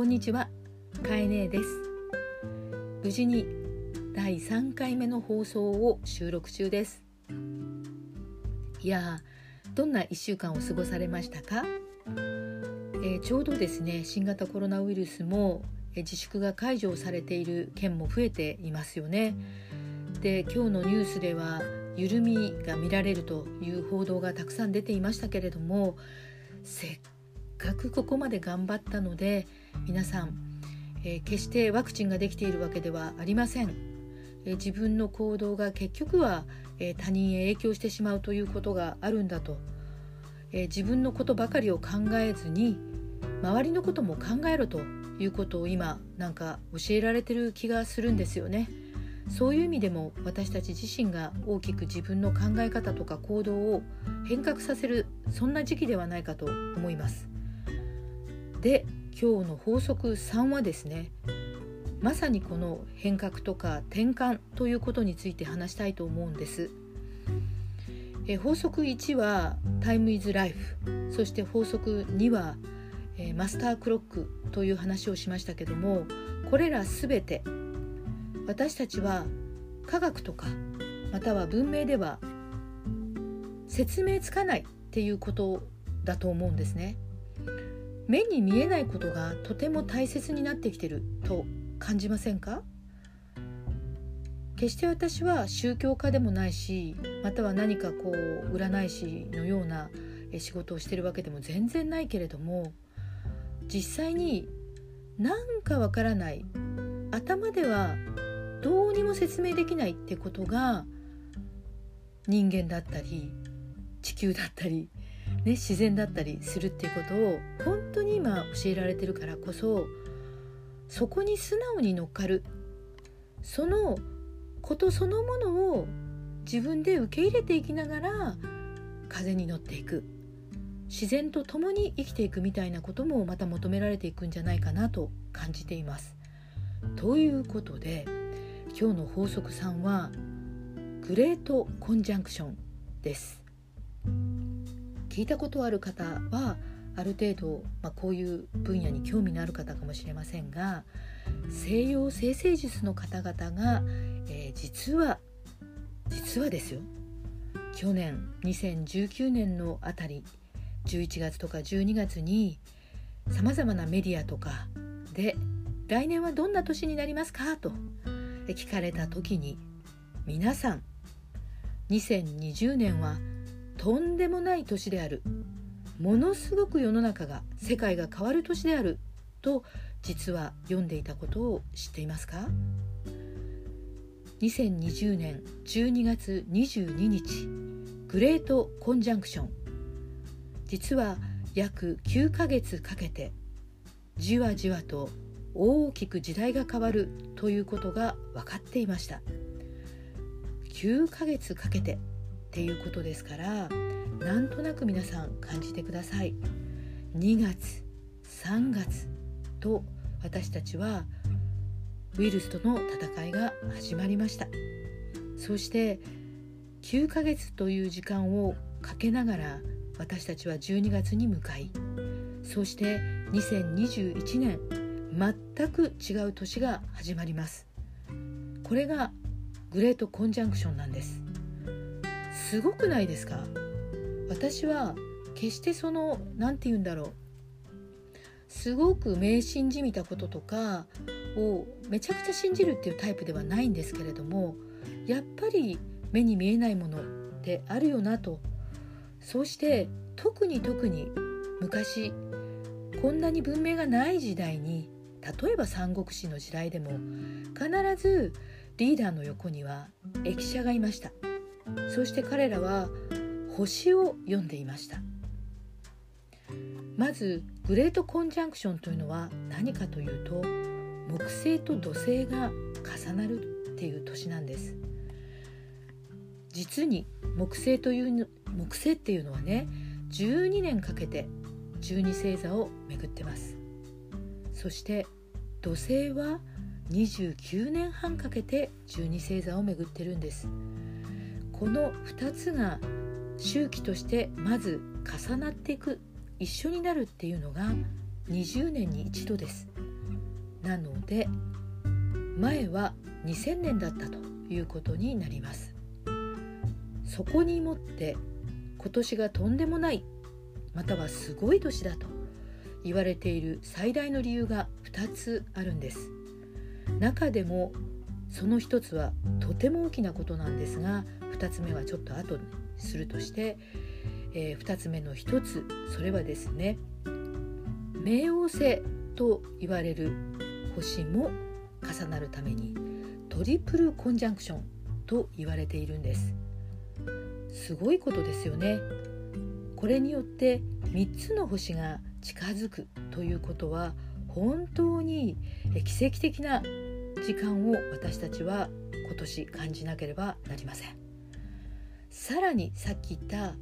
こんにちは。かえねえです。無事に第3回目の放送を収録中です。いやどんな1週間を過ごされましたか、えー、ちょうどですね新型コロナウイルスも自粛が解除されている県も増えていますよね。で今日のニュースでは緩みが見られるという報道がたくさん出ていましたけれどもせっかくここまで頑張ったので皆さん、えー、決してワクチンができているわけではありません、えー、自分の行動が結局は、えー、他人へ影響してしまうということがあるんだと、え自分のことばかりを考えずに周りのことも考えろということを今なんか教えられてる気がするんですよね。そういう意味でも私たち自身が大きく自分の考え方とか行動を変革させるそんな時期ではないかと思います。で今日の法則3はですねまさにこの変革とか転換ということについて話したいと思うんです。え法則1はタイムイズライフそして法則2はえマスタークロックという話をしましたけどもこれら全て私たちは科学とかまたは文明では説明つかないっていうことだと思うんですね。目に見えないことがとても大切になってきてると感じませんか？決して私は宗教家でもないしまたは何かこう占い師のような仕事をしてるわけでも全然ないけれども実際になんかわからない頭ではどうにも説明できないってことが人間だったり地球だったりね、自然だったりするっていうことを本当に今教えられてるからこそそこに素直に乗っかるそのことそのものを自分で受け入れていきながら風に乗っていく自然と共に生きていくみたいなこともまた求められていくんじゃないかなと感じています。ということで今日の法則3はグレートコンジャンクションです。聞いたことある方はある程度、まあ、こういう分野に興味のある方かもしれませんが西洋生成術の方々が、えー、実は実はですよ去年2019年のあたり11月とか12月にさまざまなメディアとかで「来年はどんな年になりますか?」と聞かれた時に皆さん2020年はとんでもない年である。ものすごく世の中が世界が変わる年である。と実は読んでいたことを知っていますか？2020年12月22日グレートコンジャンクション。実は約9ヶ月かけてじわじわと大きく時代が変わるということが分かっていました。9ヶ月かけてっていうことですからなんとなく皆さん感じてください。2月3月と私たちはウイルスとの戦いが始まりました。そして9ヶ月という時間をかけながら私たちは12月に向かいそして2021年全く違う年が始まります。これがグレートコンジャンクションなんです。すごくないですか？私は決してその何て言うんだろう。すごく迷信じみたこととかをめちゃくちゃ信じるっていうタイプではないんですけれどもやっぱり目に見えないものってあるよなと。そうして特に特に昔こんなに文明がない時代に例えば三国志の時代でも必ずリーダーの横には駅舎がいました。そして彼らは星を読んでいました。まずグレートコンジャンクションというのは何かというと木星と土星が重なるっていう年なんです。実に木星という木星っていうのはね12年かけて12星座を巡ってます。そして土星は29年半かけて12星座を巡ってるんです。この2つが周期としてまず重なっていく一緒になるっていうのが20年に一度です。なので前は2000年だったということになります。そこにもって今年がとんでもないまたはすごい年だと言われている最大の理由が2つあるんです。中でもその1つはとても大きなことなんですが2つ目はちょっと後にするとして、えー、2つ目の1つそれはですね冥王星と言われる星も重なるためにトリプルコンジャンクションと言われているんです。すごいことですよね。これによって3つの星が近づくということは本当に奇跡的な時間を私たちは今年感じなければなりません。さらにさっき言った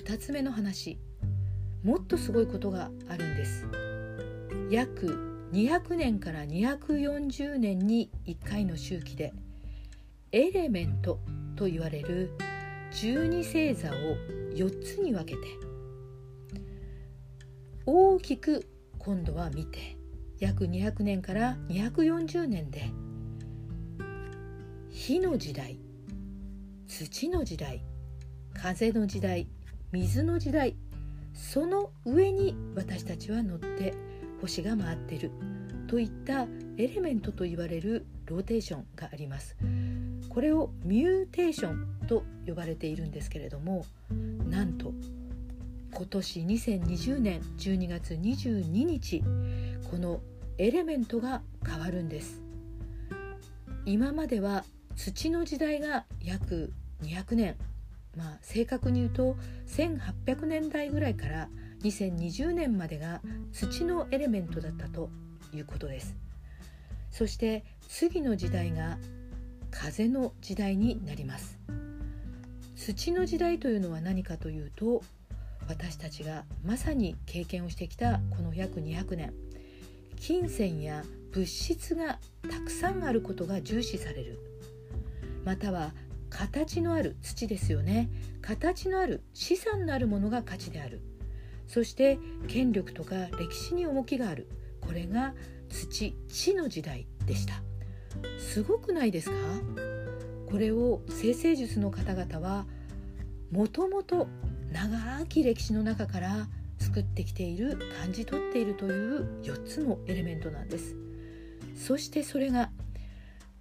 2つ目の話。もっとすごいことがあるんです。約200年から240年に1回の周期でエレメントと言われる12星座を4つに分けて大きく今度は見て約200年から240年で火の時代土の時代風の時代水の時代その上に私たちは乗って星が回ってるといったエレメントと言われるローテーションがあります。これをミューテーションと呼ばれているんですけれどもなんと今年2020年12月22日このエレメントが変わるんです。今までは土の時代が約200年まあ正確に言うと1800年代ぐらいから2020年までが土のエレメントだったということです。そして次の時代が風の時代になります。土の時代というのは何かというと私たちがまさに経験をしてきたこの約200年。金銭や物質がたくさんあることが重視される。または形のある土ですよね。形のある資産のあるものが価値である。そして権力とか歴史に重きがある。これが土地の時代でした。すごくないですか？これを生成術の方々はもともと長き歴史の中から作ってきている感じ取っているという4つのエレメントなんです。そしてそれが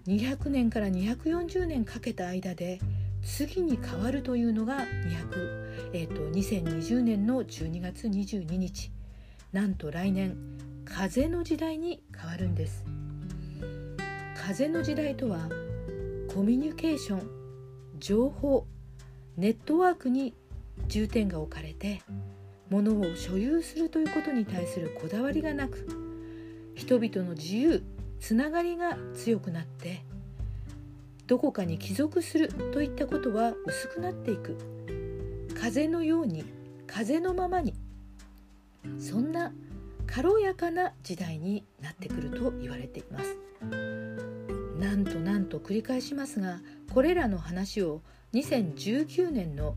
200年から240年かけた間で次に変わるというのが200、えーと、2020年の12月22日。なんと来年風の時代に変わるんです。風の時代とはコミュニケーション情報ネットワークに重点が置かれて物を所有するということに対するこだわりがなく人々の自由つながりが強くなってどこかに帰属するといったことは薄くなっていく風のように風のままにそんな軽やかな時代になってくると言われていますなんとなんと繰り返しますがこれらの話を2019年の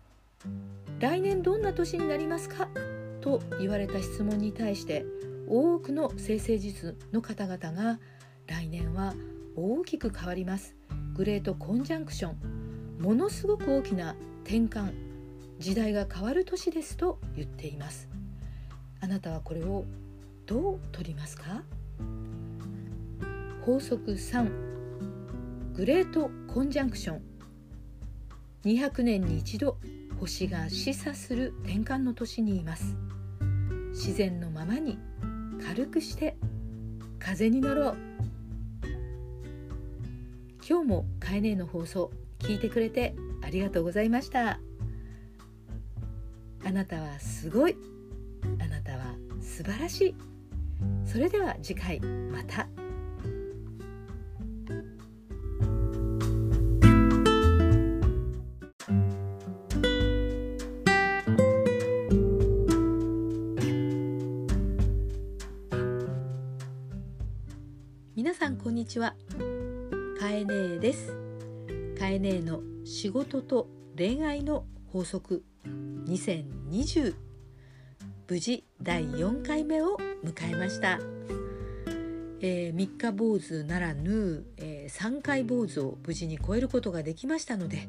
「来年どんな年になりますか?」と言われた質問に対して多くの生成術の方々が来年は大きく変わります。グレートコンジャンクションものすごく大きな転換時代が変わる年ですと言っています。あなたはこれをどう取りますか？法則3グレートコンジャンクション。200年に一度星が示唆する転換の年にいます。自然のままに軽くして風に乗ろう。今日もカエネの放送聞いてくれてありがとうございました。あなたはすごい。あなたは素晴らしい。それでは次回また。にちは。かえねえです。かえねえの仕事と恋愛の法則。2020無事第4回目を迎えました。えー、三日坊主ならぬ、えー、3回坊主を無事に超えることができましたので、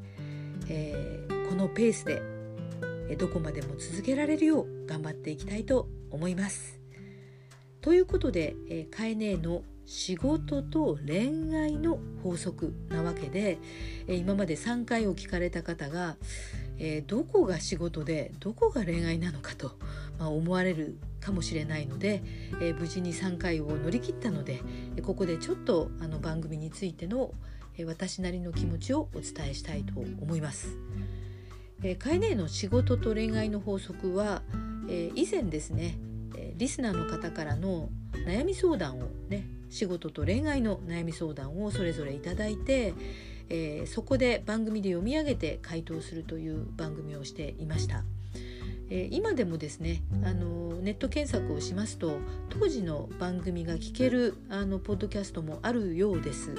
えー、このペースでどこまでも続けられるよう頑張っていきたいと思います。ということで、えー、カエネの仕事と恋愛の法則なわけで、え、今まで3回を聞かれた方が、えー、どこが仕事でどこが恋愛なのかと、まあ、思われるかもしれないので、えー、無事に3回を乗り切ったのでここでちょっとあの番組についての、え私なりの気持ちをお伝えしたいと思います。えー、カエネの仕事と恋愛の法則は、えー、以前ですね、えー、リスナーの方からの悩み相談をね仕事と恋愛の悩み相談をそれぞれいただいて、えー、そこで番組で読み上げて回答するという番組をしていました。えー、今でもですねあのネット検索をしますと当時の番組が聞けるあのポッドキャストもあるようです。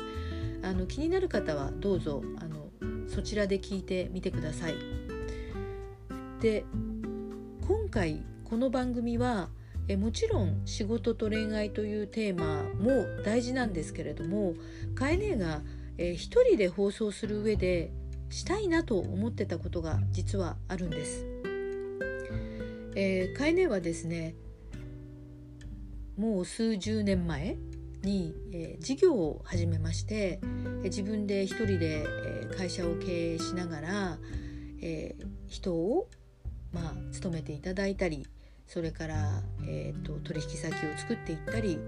あの気になる方はどうぞあのそちらで聞いてみてください。で今回この番組はえもちろん仕事と恋愛というテーマも大事なんですけれどもカエネがえ一人で放送する上でしたいなと思ってたことが実はあるんです。えー、カエネはですねもう数十年前に、えー、事業を始めまして、え、自分で一人で、えー、会社を経営しながら、えー、人を、まあ、勤めていただいたりそれから、えーと、取引先を作っていったり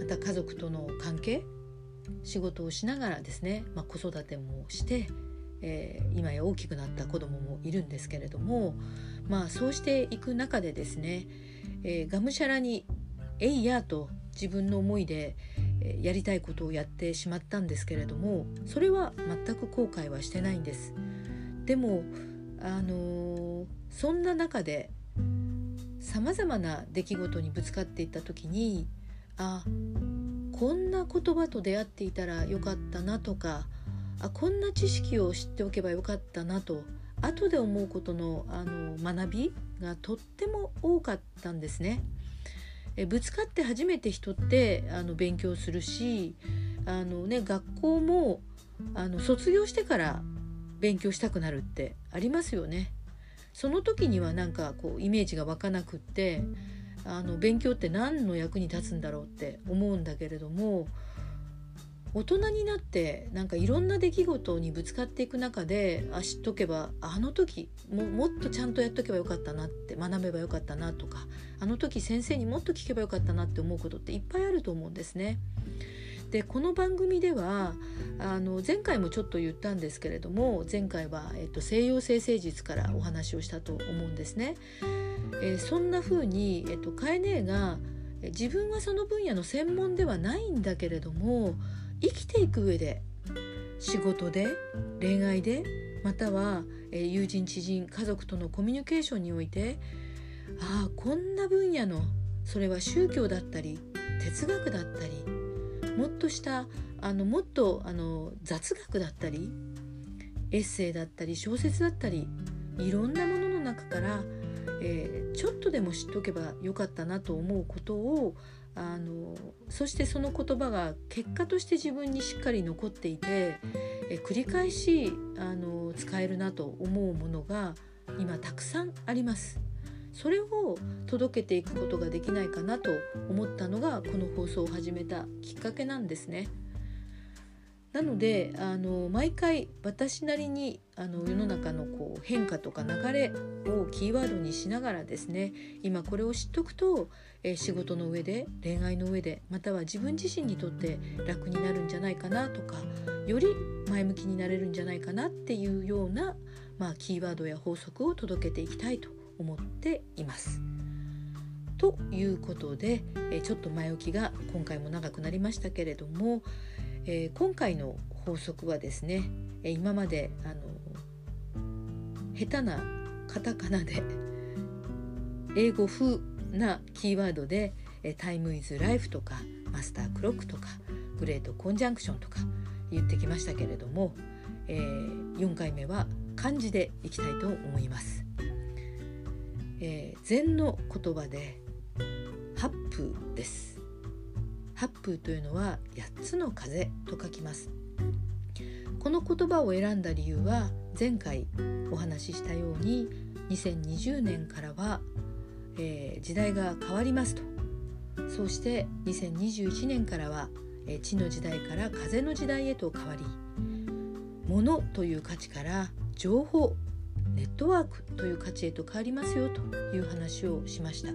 また家族との関係仕事をしながらですね、まあ、子育てもして、えー、今や大きくなった子供もいるんですけれども、まあ、そうしていく中でですね、えー、がむしゃらに「えいや」と自分の思いでやりたいことをやってしまったんですけれどもそれは全く後悔はしてないんです。でもあのー、そんな中でさまざまな出来事にぶつかっていった時にあこんな言葉と出会っていたらよかったなとかあこんな知識を知っておけばよかったなと後で思うことのあの学びがとっても多かったんですね。えぶつかって初めて人ってあの勉強するしあの、ね、学校もあの卒業してから勉強したくなるってありますよね。その時にはなんかこうイメージが湧かなくってあの勉強って何の役に立つんだろうって思うんだけれども大人になってなんかいろんな出来事にぶつかっていく中であ知っとけばあの時ももっとちゃんとやっとけばよかったなって学べばよかったなとかあの時先生にもっと聞けばよかったなって思うことっていっぱいあると思うんですね。でこの番組ではあの前回もちょっと言ったんですけれども前回は、えっと、西洋生成術からお話をしたと思うんですね。えー、そんな風に、えっと、カエネが自分はその分野の専門ではないんだけれども生きていく上で仕事で恋愛でまたは、えー、友人知人家族とのコミュニケーションにおいてああこんな分野のそれは宗教だったり哲学だったりもっとしたあのもっとあの雑学だったりエッセイだったり小説だったりいろんなものの中から、えー、ちょっとでも知っておけばよかったなと思うことをあのそしてその言葉が結果として自分にしっかり残っていて、え繰り返しあの使えるなと思うものが今たくさんあります。それを届けていくことができないかなと思ったのがこの放送を始めたきっかけなんですね。なのであの毎回私なりにあの世の中のこう変化とか流れをキーワードにしながらですね今これを知っとくと、え仕事の上で恋愛の上でまたは自分自身にとって楽になるんじゃないかなとかより前向きになれるんじゃないかなっていうような、まあ、キーワードや法則を届けていきたいと思っています。ということで、えちょっと前置きが今回も長くなりましたけれども、え、今回の法則はですね、え今まであの下手なカタカナで英語風なキーワードで「タイムイズライフとか「マスタークロック」とか「グレートコンジャンクション」とか言ってきましたけれども、え、4回目は漢字でいきたいと思います。えー、禅の言葉でハップです。八風というのは8つの風と書きますこの言葉を選んだ理由は前回お話ししたように2020年からは、えー、時代が変わりますとそして2021年からは、えー、地の時代から風の時代へと変わり物という価値から情報ネットワークという価値へと変わりますよという話をしました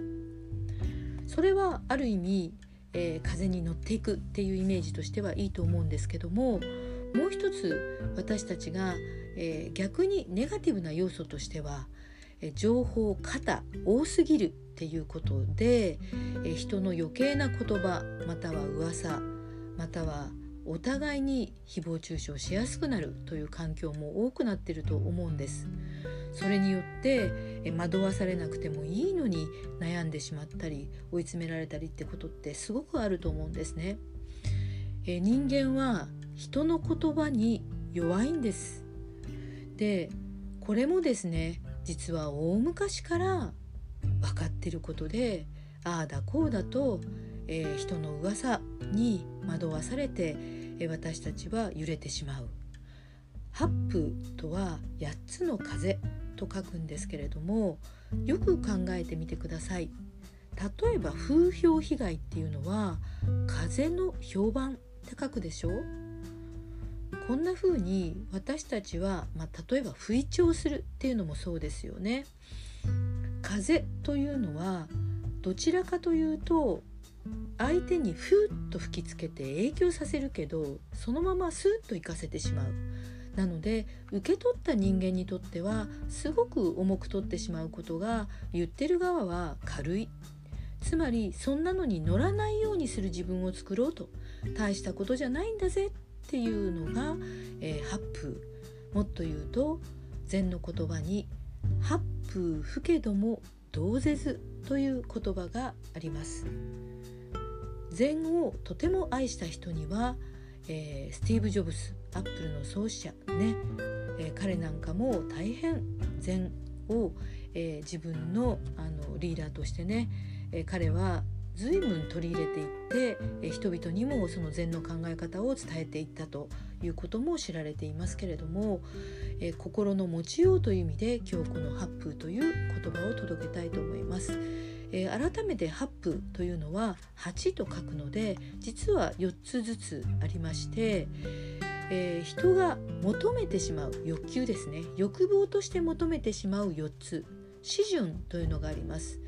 それはある意味、えー、風に乗っていくっていうイメージとしてはいいと思うんですけどももう一つ私たちが、えー、逆にネガティブな要素としては、えー、情報過多多すぎるっていうことで、えー、人の余計な言葉または噂またはお互いに誹謗中傷しやすくなるという環境も多くなっていると思うんです。それによって惑わされなくてもいいのに悩んでしまったり追い詰められたりってことってすごくあると思うんですね。え人間は人の言葉に弱いんですでこれもですね実は大昔から分かってることでああだこうだと、えー、人の噂に惑わされて、え、私たちは揺れてしまう。八風とは8つの風と書くんですけれどもよく考えてみてください。例えば風評被害っていうのは風の評判って書くでしょ？こんな風に私たちは、まあ、例えば不意調するっていうのもそうですよね。風というのはどちらかというと相手にふっと吹きつけて影響させるけどそのままスーッと行かせてしまう。なので受け取った人間にとってはすごく重く取ってしまうことが言ってる側は軽い。つまりそんなのに乗らないようにする自分を作ろうと。大したことじゃないんだぜ。っていうのが、えー、八風もっと言うと禅の言葉に「八風不けども同ぜず」という言葉があります。禅をとても愛した人には、えー、スティーブ・ジョブスアップルの創始者ね、えー、彼なんかも大変禅を、えー、自分のあのリーダーとしてね、え彼は随分取り入れていってえ人々にもその禅の考え方を伝えていったということも知られていますけれども、え心の持ちようという意味で今日この「八風」という言葉を届けたいと思います。えー、改めて八風というのは8と書くので実は4つずつありまして、えー、人が求めてしまう欲求ですね。欲望として求めてしまう4つ。四順というのがあります。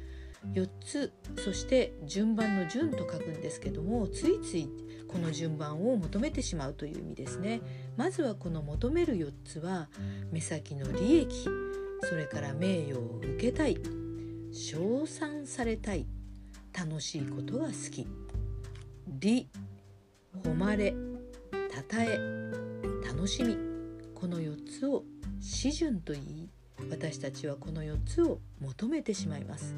4つそして順番の順と書くんですけどもついついこの順番を求めてしまうという意味ですね。まずはこの求める4つは目先の利益それから名誉を受けたい称賛されたい楽しいことが好き利誉れえ楽しみ。この4つを四順と言い私たちはこの4つを求めてしまいます。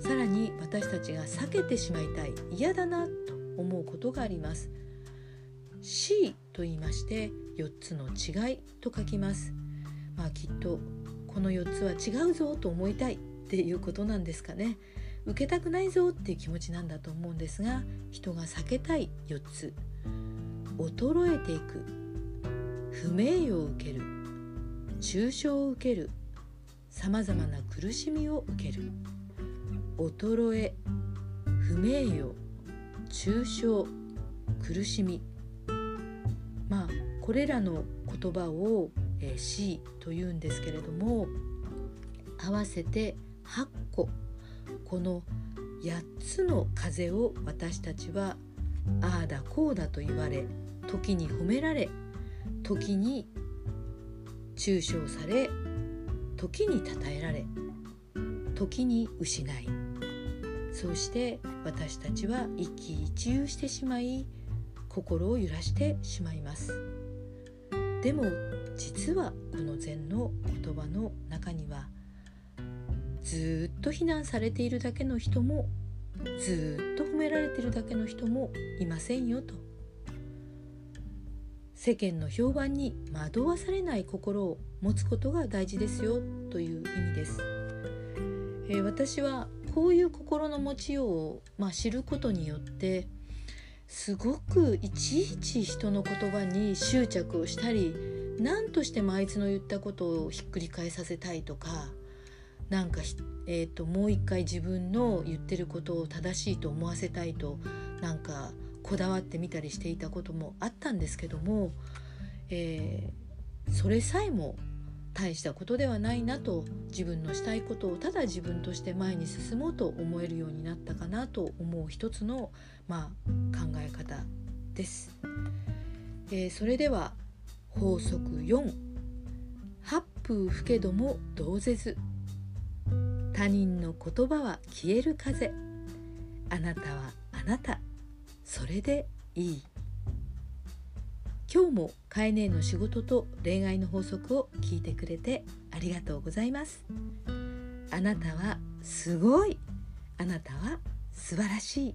さらに私たちが避けてしまいたい嫌だなと思うことがあります。C と言いまして4つの違いと書きます。まあきっとこの4つは違うぞと思いたいっていうことなんですかね。受けたくないぞっていう気持ちなんだと思うんですが人が避けたい4つ。衰えていく。不名誉を受ける。抽象を受ける。さまざまな苦しみを受ける。衰え不名誉抽象苦しみ。まあこれらの言葉を、えー、死というんですけれども合わせて8個。この8つの風を私たちはああだこうだと言われ時に褒められ時に抽象され時に称えられ時に失い。そうして私たちは一喜一憂してしまい心を揺らしてしまいます。でも実はこの禅の言葉の中にはずっと非難されているだけの人もずっめられてるだけの人もいませんよと。世間の評判に惑わされない心を持つことが大事ですよという意味です、えー、私はこういう心の持ちようを、まあ、知ることによってすごくいちいち人の言葉に執着をしたり何としてもあいつの言ったことをひっくり返させたいとかなんか、えーと、もう一回自分の言ってることを正しいと思わせたいとなんかこだわってみたりしていたこともあったんですけども、えー、それさえも大したことではないなと自分のしたいことをただ自分として前に進もうと思えるようになったかなと思う一つの、まあ、考え方です。えー、それでは法則4八風吹けども同絶他人の言葉は消える風。あなたはあなた。それでいい。今日もカエネの仕事と恋愛の法則を聞いてくれてありがとうございます。あなたはすごい。あなたは素晴らしい。